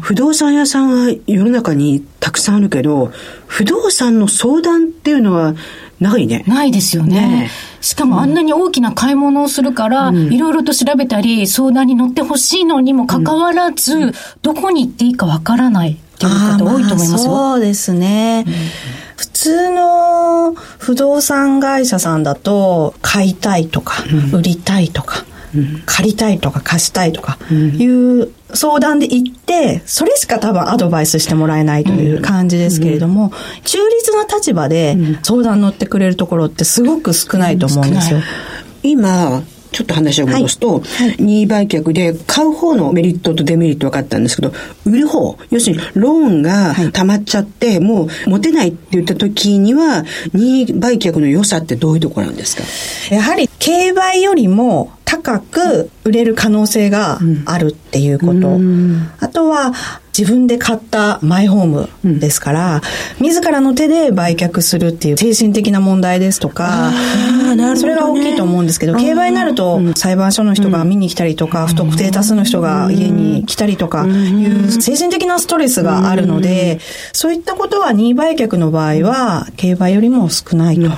不動産屋さんは世の中にたくさんあるけど、不動産の相談っていうのはないね。ないですよね。ねしかもあんなに大きな買い物をするから、いろいろと調べたり、相談に乗ってほしいのにもかかわらず、うん、どこに行っていいかわからないっていう方多いと思いますよ。そうですね。うん普通の不動産会社さんだと買いたいとか、売りたいとか、借りたいとか貸したいとかいう相談で行って、それしか多分アドバイスしてもらえないという感じですけれども、中立な立場で相談乗ってくれるところってすごく少ないと思うんですよ。今、ちょっと話を戻すと、はい。はい、任意売却で買う方のメリットとデメリット分かったんですけど、売る方、要するにローンが溜まっちゃって、もう持てないって言った時には、任意売却の良さってどういうところなんですか？やはり、競売よりも高く売れる可能性があるっていうこと。うん、あとは、自分で買ったマイホームですから、うん、自らの手で売却するっていう精神的な問題ですとか、ね、それが大きいと思うんですけど、競売になると裁判所の人が見に来たりとか、不特定多数の人が家に来たりとかいう精神的なストレスがあるので、そういったことは任意売却の場合は競売よりも少ないと。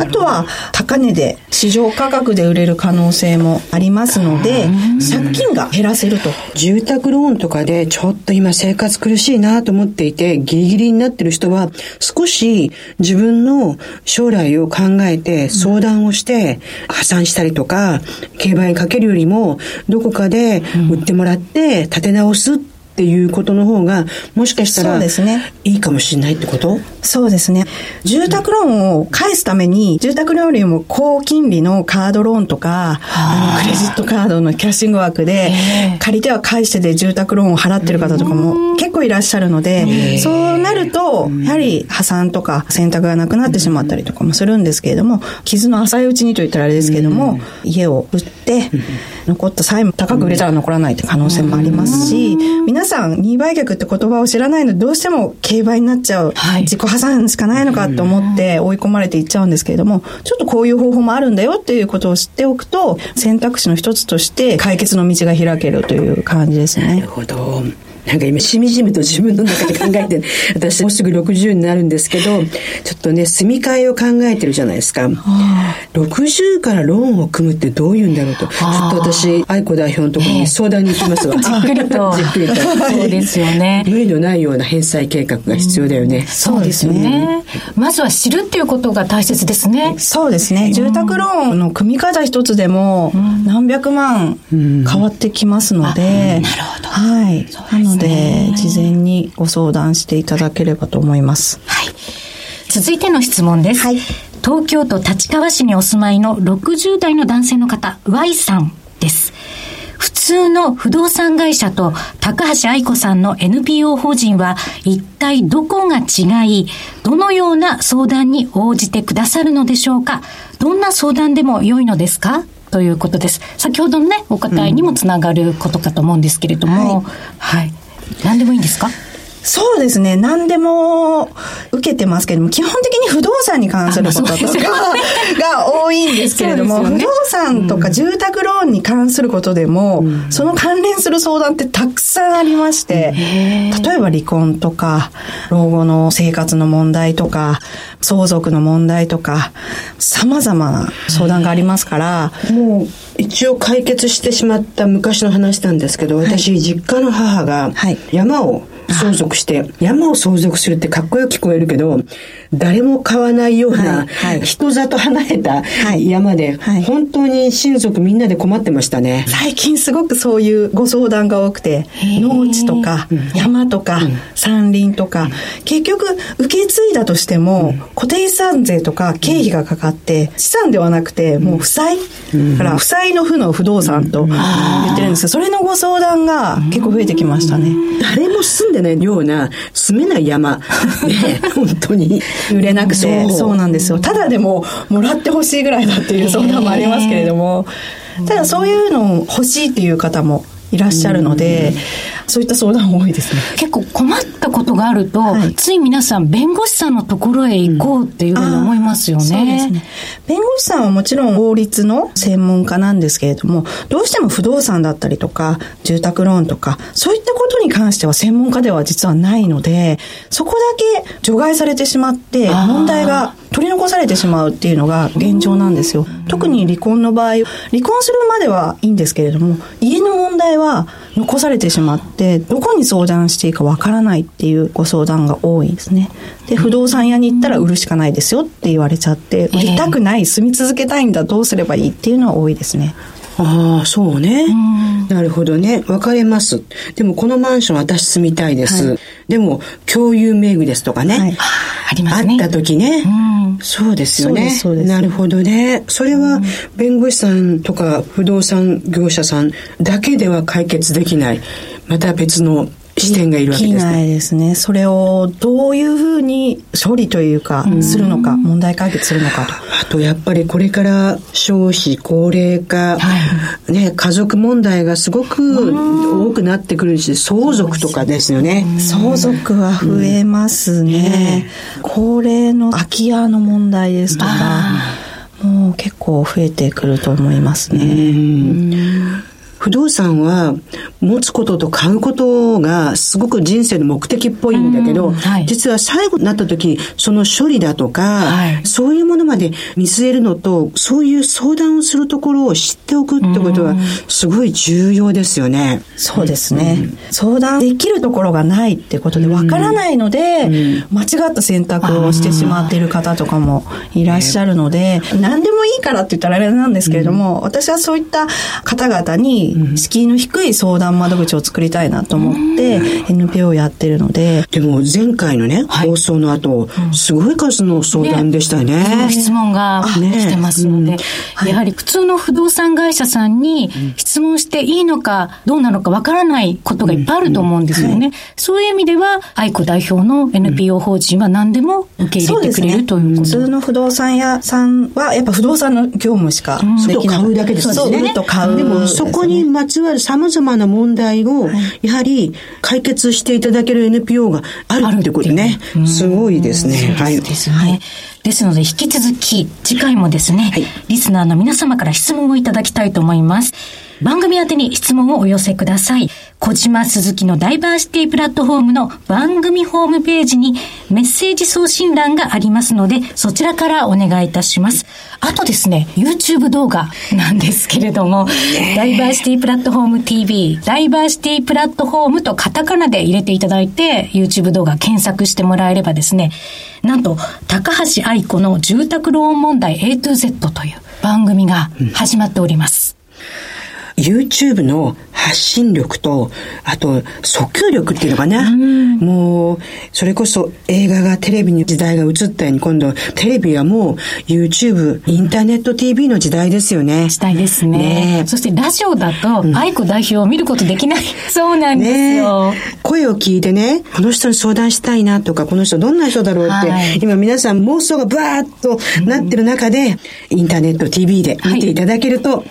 あとは高値で市場価格で売れる可能性もありますので、借金が減らせると。住宅ローンとかでちょっと今生活苦しいなと思っていて、ギリギリになってる人は、少し自分の将来を考えて相談をして、破産したりとか、競売にかけるよりも、どこかで売ってもらって立て直すってっていうことの方が、もしかしたら、そうですね。いいかもしれないってこと？そうですね。住宅ローンを返すために、住宅ローンよりも高金利のカードローンとか、あ。の、クレジットカードのキャッシング枠で、借りては返してで住宅ローンを払ってる方とかも結構いらっしゃるので、そうなると、やはり破産とか選択がなくなってしまったりとかもするんですけれども、傷の浅いうちにと言ったらあれですけれども、家を売って、残った債務高く売れたら残らないって可能性もありますし、皆さん、任意売却って言葉を知らないので、どうしても競売になっちゃう、はい、自己破産しかないのかと思って追い込まれていっちゃうんですけれども、ちょっとこういう方法もあるんだよっていうことを知っておくと、選択肢の一つとして解決の道が開けるという感じですね。なるほど。なんか今しみじみと自分の中で考えて、私もうすぐ60になるんですけど、ちょっとね、住み替えを考えてるじゃないですか。60からローンを組むってどういうんだろうと、ちょっと私、愛子代表のところに相談に行きますわ。じっくりと。じっくりと。そうですよね。無理のないような返済計画が必要だよね。そうですよね。まずは知るっていうことが大切ですね。そうですね。住宅ローンの組み方一つでも何百万変わってきますので。なるほど。はい。なので、事前にご相談していただければと思います。はい。続いての質問です。はい。東京都立川市にお住まいの60代の男性の方、Y さんです。普通の不動産会社と高橋愛子さんの NPO 法人は一体どこが違い、どのような相談に応じてくださるのでしょうか？どんな相談でも良いのですか？ということです。先ほどのね、お答えにもつながることかと思うんですけれども、うん、はい、はい。何でもいいんですか？そうですね。何でも受けてますけども、基本的に不動産に関することとかが多いんですけれども、ね、不動産とか住宅ローンに関することでも、うん、その関連する相談ってたくさんありまして、例えば離婚とか、老後の生活の問題とか、相続の問題とか、様々な相談がありますから、もう一応解決してしまった昔の話なんですけど、私、実家の母が山を相続して、山を相続するってかっこよく聞こえるけど、誰も買わないような、人里離れた山で、本当に親族みんなで困ってましたね。最近すごくそういうご相談が多くて、農地とか山とか山林とか、結局受け継いだとしても、固定資産税とか経費がかかって、資産ではなくて、もう負債、から負債の負の不動産と言ってるんですそれのご相談が結構増えてきましたね。誰も住んでないような、住めない山。ね、本当に。売れなくて、そう。なんですよ。ただでも、もらってほしいぐらいだっていう相談もありますけれども、ただそういうのを欲しいっていう方もいらっしゃるので、そういった相談多いですね。結構困ったことがあると、はい、つい皆さん弁護士さんのところへ行こうっていうふうに思いますよね。うん、そうですね。弁護士さんはもちろん法律の専門家なんですけれども、どうしても不動産だったりとか、住宅ローンとか、そういったことに関しては専門家では実はないので、そこだけ除外されてしまって、問題が取り残されてしまうっていうのが現状なんですよ。特に離婚の場合、離婚するまではいいんですけれども、家の問題は残されてしまって、どこに相談していいかわからないっていうご相談が多いですね。で、不動産屋に行ったら売るしかないですよって言われちゃって、売りたくない、住み続けたいんだ、どうすればいいっていうのは多いですね。ああ、そうね。なるほどね。分かれます。でもこのマンション私住みたいです。はい、でも共有名義ですとかね。はい、ありますね。あった時ね。そうですよね。そうですなるほどね。それは弁護士さんとか不動産業者さんだけでは解決できない。また別の視点がいるわけですね。ないですね。それをどういうふうに処理というか、するのか、問題解決するのかと。あと、やっぱりこれから少子高齢化、はい、ね、家族問題がすごく多くなってくるし、相続とかですよね。相続は増えますね。高齢の空き家の問題ですとか、もう結構増えてくると思いますね。不動産は持つことと買うことがすごく人生の目的っぽいんだけど、はい、実は最後になった時、その処理だとか、はい、そういうものまで見据えるのと、そういう相談をするところを知っておくってことはすごい重要ですよね。そうですね、うん、相談できるところがないってことでわからないので、うん、間違った選択をしてしまっている方とかもいらっしゃるので、何でもいいからって言ったらあれなんですけれども、私はそういった方々に敷居の低い相談窓口を作りたいなと思って、NPO をやってるので。でも前回のね、放送の後、すごい数の相談でしたね。質問が来てますので、やはり普通の不動産会社さんに質問していいのかどうなのかわからないことがいっぱいあると思うんですよね。そういう意味では、愛子代表の NPO 法人は何でも受け入れてくれるということ、普通の不動産屋さんは、やっぱ不動産の業務しかできない。買うだけですね。そう、売ると買う。でもそこににまつわる様々な問題を、やはり解決していただける NPO があるってことね。すごいですね。はい。ですね。ですので、引き続き、次回もですね、はい、リスナーの皆様から質問をいただきたいと思います。番組宛に質問をお寄せください。小島鈴木のダイバーシティプラットフォームの番組ホームページにメッセージ送信欄がありますので、そちらからお願いいたします。あとですね、YouTube 動画なんですけれども、ダイバーシティプラットフォーム TV、ダイバーシティプラットフォームとカタカナで入れていただいて、YouTube 動画検索してもらえればですね、なんと、高橋愛子の住宅ローン問題 A to Z という番組が始まっております。YouTube の発信力と、あと、訴求力っていうのかな。もう、それこそ映画がテレビに時代が移ったように、今度、テレビはもう YouTube、インターネット TV の時代ですよね。時代ですね。ねそしてラジオだと、愛子代表を見ることできない。そうなんですよ、ね。声を聞いてね、この人に相談したいなとか、この人どんな人だろうって、はい、今皆さん妄想がブワーッとなってる中で、インターネット TV で見ていただけると、はい、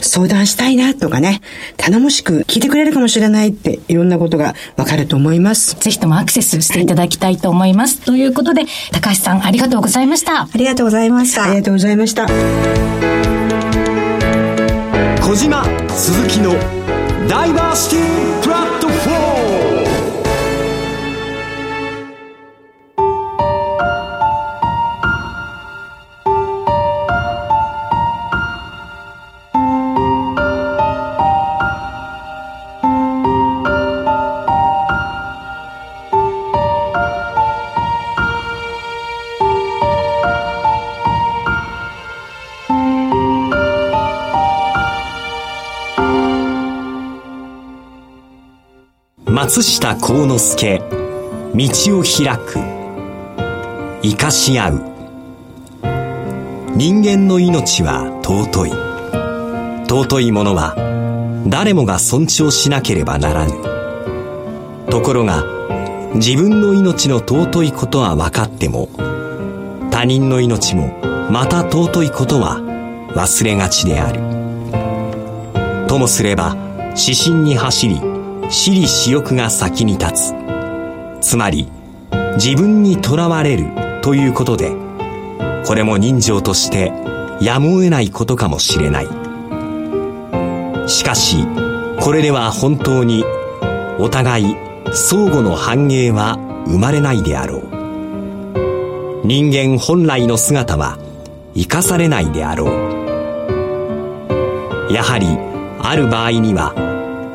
相談したいなとかね、頼もしく聞いてくれるかもしれないっていろんなことがわかると思います。ぜひともアクセスしていただきたいと思います。はい、ということで、高橋さんありがとうございました。ありがとうございました。ありがとうございました。小島鈴木のダイバーシティ松下幸之助道を開く。生かし合う。人間の命は尊い。尊いものは誰もが尊重しなければならぬ。ところが自分の命の尊いことは分かっても他人の命もまた尊いことは忘れがちである。ともすれば指針に走り私利私欲が先に立つ。つまり自分にとらわれるということでこれも人情としてやむを得ないことかもしれない。しかしこれでは本当にお互い相互の繁栄は生まれないであろう。人間本来の姿は生かされないであろう。やはりある場合には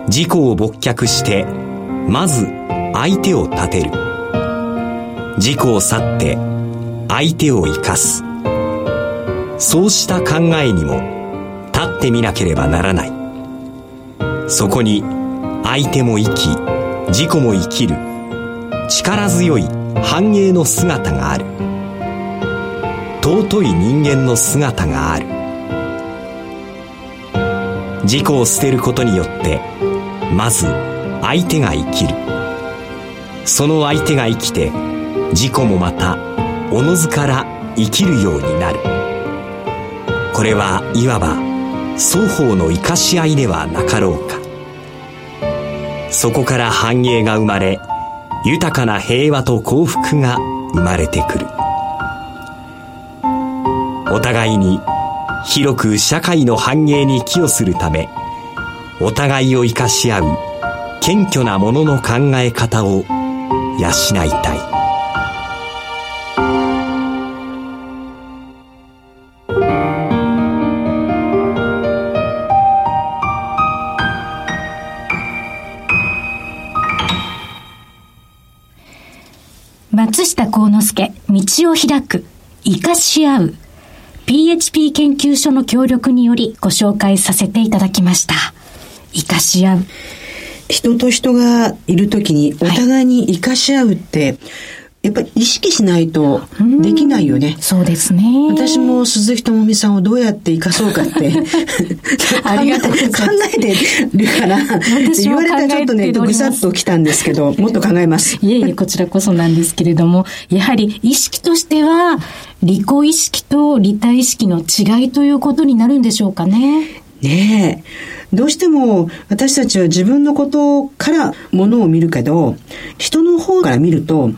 自己を没却してまず相手を立てる。自己を去って相手を生かす。そうした考えにも立ってみなければならない。そこに相手も生き自己も生きる。力強い繁栄の姿がある。尊い人間の姿がある。自己を捨てることによってまず相手が生きる。その相手が生きて自己もまたおのずから生きるようになる。これはいわば双方の生かし合いではなかろうか。そこから繁栄が生まれ豊かな平和と幸福が生まれてくる。お互いに広く社会の繁栄に寄与するためお互いを生かし合う謙虚なものの考え方を養いたい松下幸之助、道を開く、生かし合う、PHP 研究所の協力によりご紹介させていただきました。生かし合う。人と人がいるときにお互いに生かし合うって、はいやっぱり意識しないとできないよね。うそうですね。私も鈴木智美さんをどうやって生かそうかって ありがとう考えてるから、言われたらちょっとね、ぐさっときたんですけど、もっと考えます。いえいえ、こちらこそなんですけれども、やはり意識としては、利己意識と利他意識の違いということになるんでしょうかね。ねえ。どうしても私たちは自分のことからものを見るけど、人の方から見ると、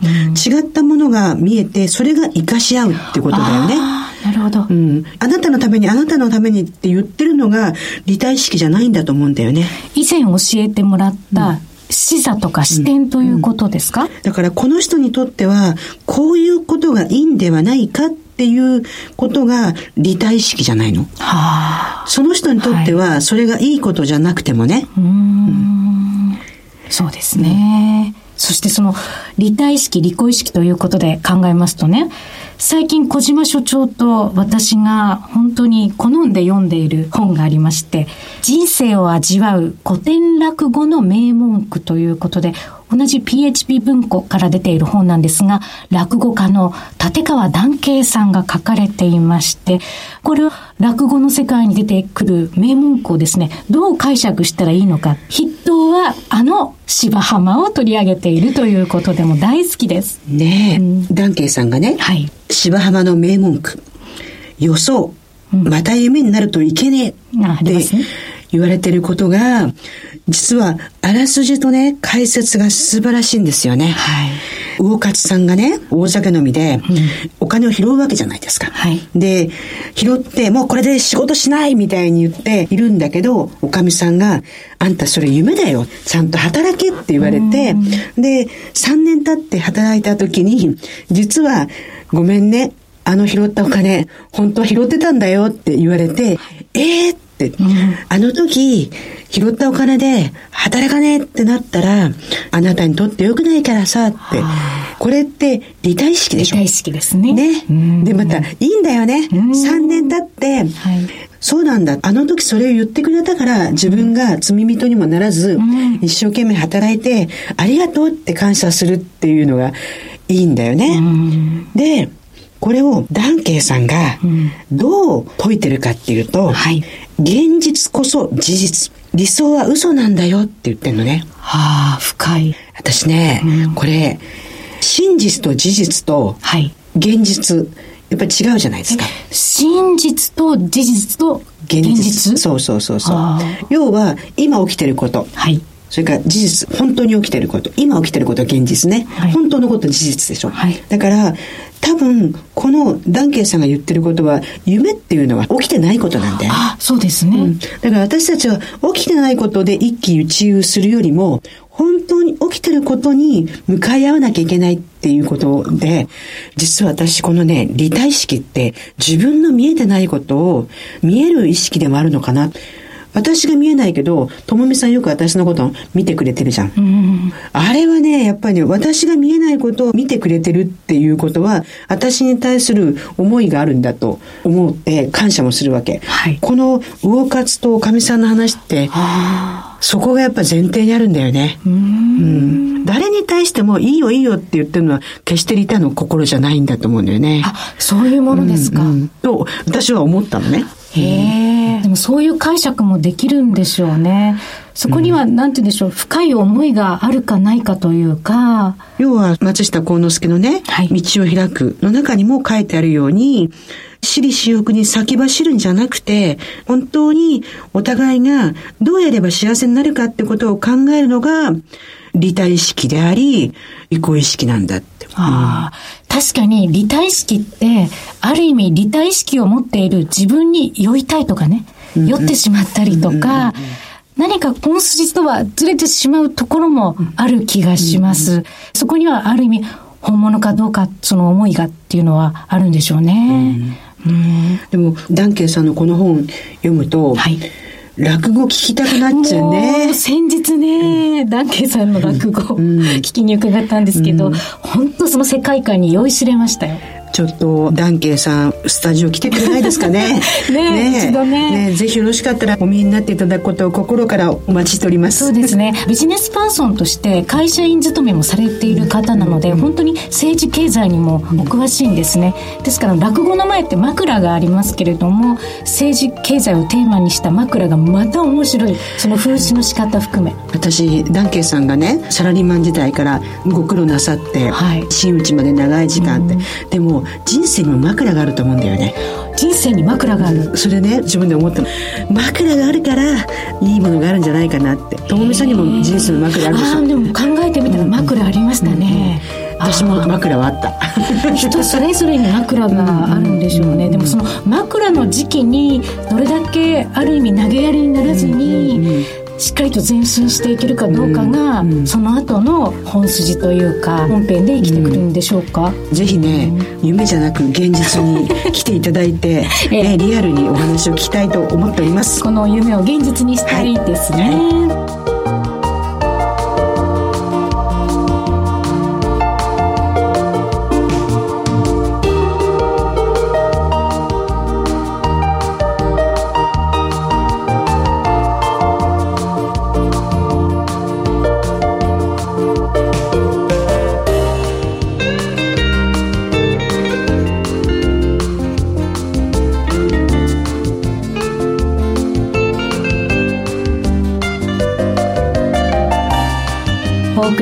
違ったものが見えて、それが活かし合うってことだよね。なるほど。うん。あなたのために、あなたのためにって言ってるのが、利他意識じゃないんだと思うんだよね。以前教えてもらった、視座とか視点ということですか、うんうん、だからこの人にとっては、こういうことがいいんではないかっっていうことが利他意識じゃないの？はあ、その人にとってはそれがいいことじゃなくてもね。うん、そうですね。そしてその利他意識、利己意識ということで考えますとね、最近小島所長と私が本当に好んで読んでいる本がありまして、人生を味わう古典落語の名文句ということで、同じ PHP 文庫から出ている本なんですが、落語家の立川談慶さんが書かれていまして、これは落語の世界に出てくる名文句をですね、どう解釈したらいいのか。筆頭はあの芝浜を取り上げているということでも大好きです。ねえ、うん、談慶さんがね、はい、芝浜の名文句、予想、また夢になるといけねえ。って言われてることが、実は、あらすじとね、解説が素晴らしいんですよね。はい。魚勝さんがね、大酒飲みで、お金を拾うわけじゃないですか。はい。で、拾って、もうこれで仕事しないみたいに言っているんだけど、おかみさんが、あんたそれ夢だよ。ちゃんと働けって言われて、で、3年経って働いた時に、実は、ごめんね、あの拾ったお金、本当は拾ってたんだよって言われて、ええー、って、うん、あの時、拾ったお金で働かねえってなったら、あなたにとってよくないからさって。これって利他意識でしょ？利他意識ですね。ね。で、また、いいんだよね。3年経って、はい、そうなんだ。あの時それを言ってくれたから、自分が罪人にもならず、一生懸命働いて、ありがとうって感謝するっていうのがいいんだよね。で、これをダンケイさんがどう解いてるかっていうと、はい、現実こそ事実。理想は嘘なんだよって言ってんのね。はあ、深い。私ね、うん、これ、真実と事実と、現実、やっぱり違うじゃないですか。真実と事実と現実？そうそうそうそう。要は、今起きてること。はい。それから事実、本当に起きてること。今起きてることは現実ね。はい、本当のことは事実でしょ。はい、だから、多分、このダンケイさんが言ってることは、夢っていうのは起きてないことなんだよ。あ、そうですね、うん。だから私たちは起きてないことで一喜一憂するよりも、本当に起きてることに向かい合わなきゃいけないっていうことで、実は私このね、理体意識って自分の見えてないことを見える意識でもあるのかな。私が見えないけど、ともみさんよく私のこと見てくれてるじゃん。うん、あれはね、やっぱりね、私が見えないことを見てくれてるっていうことは、私に対する思いがあるんだと思って感謝もするわけ。はい、この魚活とかみさんの話って、そこがやっぱ前提にあるんだよね。うん、誰に対してもいいよいいよって言ってるのは決してリタの心じゃないんだと思うんだよね。あ、そういうものですか。うんうん、と、私は思ったのね。へえ。でもそういう解釈もできるんでしょうね。そこには、なんて言うんでしょう、深い思いがあるかないかというか。要は、松下幸之助のね、はい、道を開くの中にも書いてあるように、私利私欲に先走るんじゃなくて、本当にお互いがどうやれば幸せになるかってことを考えるのが、利他意識であり、意向意識なんだって。ああ、確かに利他意識って、ある意味利他意識を持っている自分に酔いたいとかね、酔ってしまったりとか、何か本筋とはずれてしまうところもある気がします。そこにはある意味、本物かどうか、その思いがっていうのはあるんでしょうね。うん、でも、ダンケンさんのこの本読むと、はい落語聞きたくなっちゃうね。先日ね、ダンケイさんの落語、聞きに伺ったんですけど、本当その世界観に酔いしれましたよ。ちょっと、ダンケイさん、スタジオ来てくれないですかね？ねね一度ねねぜひよろしかったらお見えになっていただくことを心からお待ちしております。そうですね。ビジネスパーソンとして会社員勤めもされている方なので、本当に政治経済にもお詳しいんですね。ですから、落語の前って枕がありますけれども、政治経済をテーマにした枕がまた面白い。その風刺の仕方含め。私、ダンケイさんがね、サラリーマン時代からご苦労なさって、はい、真打ちまで長い時間って。でも、人生にも枕があると思うんだよね。人生に枕がある。それね自分で思ったの。枕があるからいいものがあるんじゃないかなって。ともみさんにも人生の枕あるでしょ？あでも考えてみたら枕ありましたね、うん、私も枕はあった。人それぞれに枕があるんでしょうね、でもその枕の時期にどれだけある意味投げやりにならずに、しっかりと前進していけるかどうかが、うんうん、その後の本筋というか本編で生きてくるんでしょうか、うん、ぜひね、夢じゃなく現実に来ていただいて、え。リアルにお話を聞きたいと思っております。この夢を現実にしたいですね、はい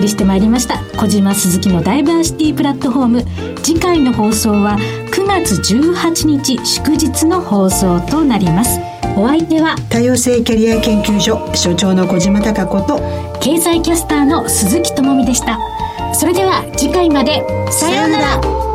送りしてまいりました。小島鈴木のダイバーシティプラットフォーム。次回の放送は9月18日祝日の放送となります。お相手は多様性キャリア研究所所長の小島貴子と経済キャスターの鈴木智美でした。それでは次回まで。さようなら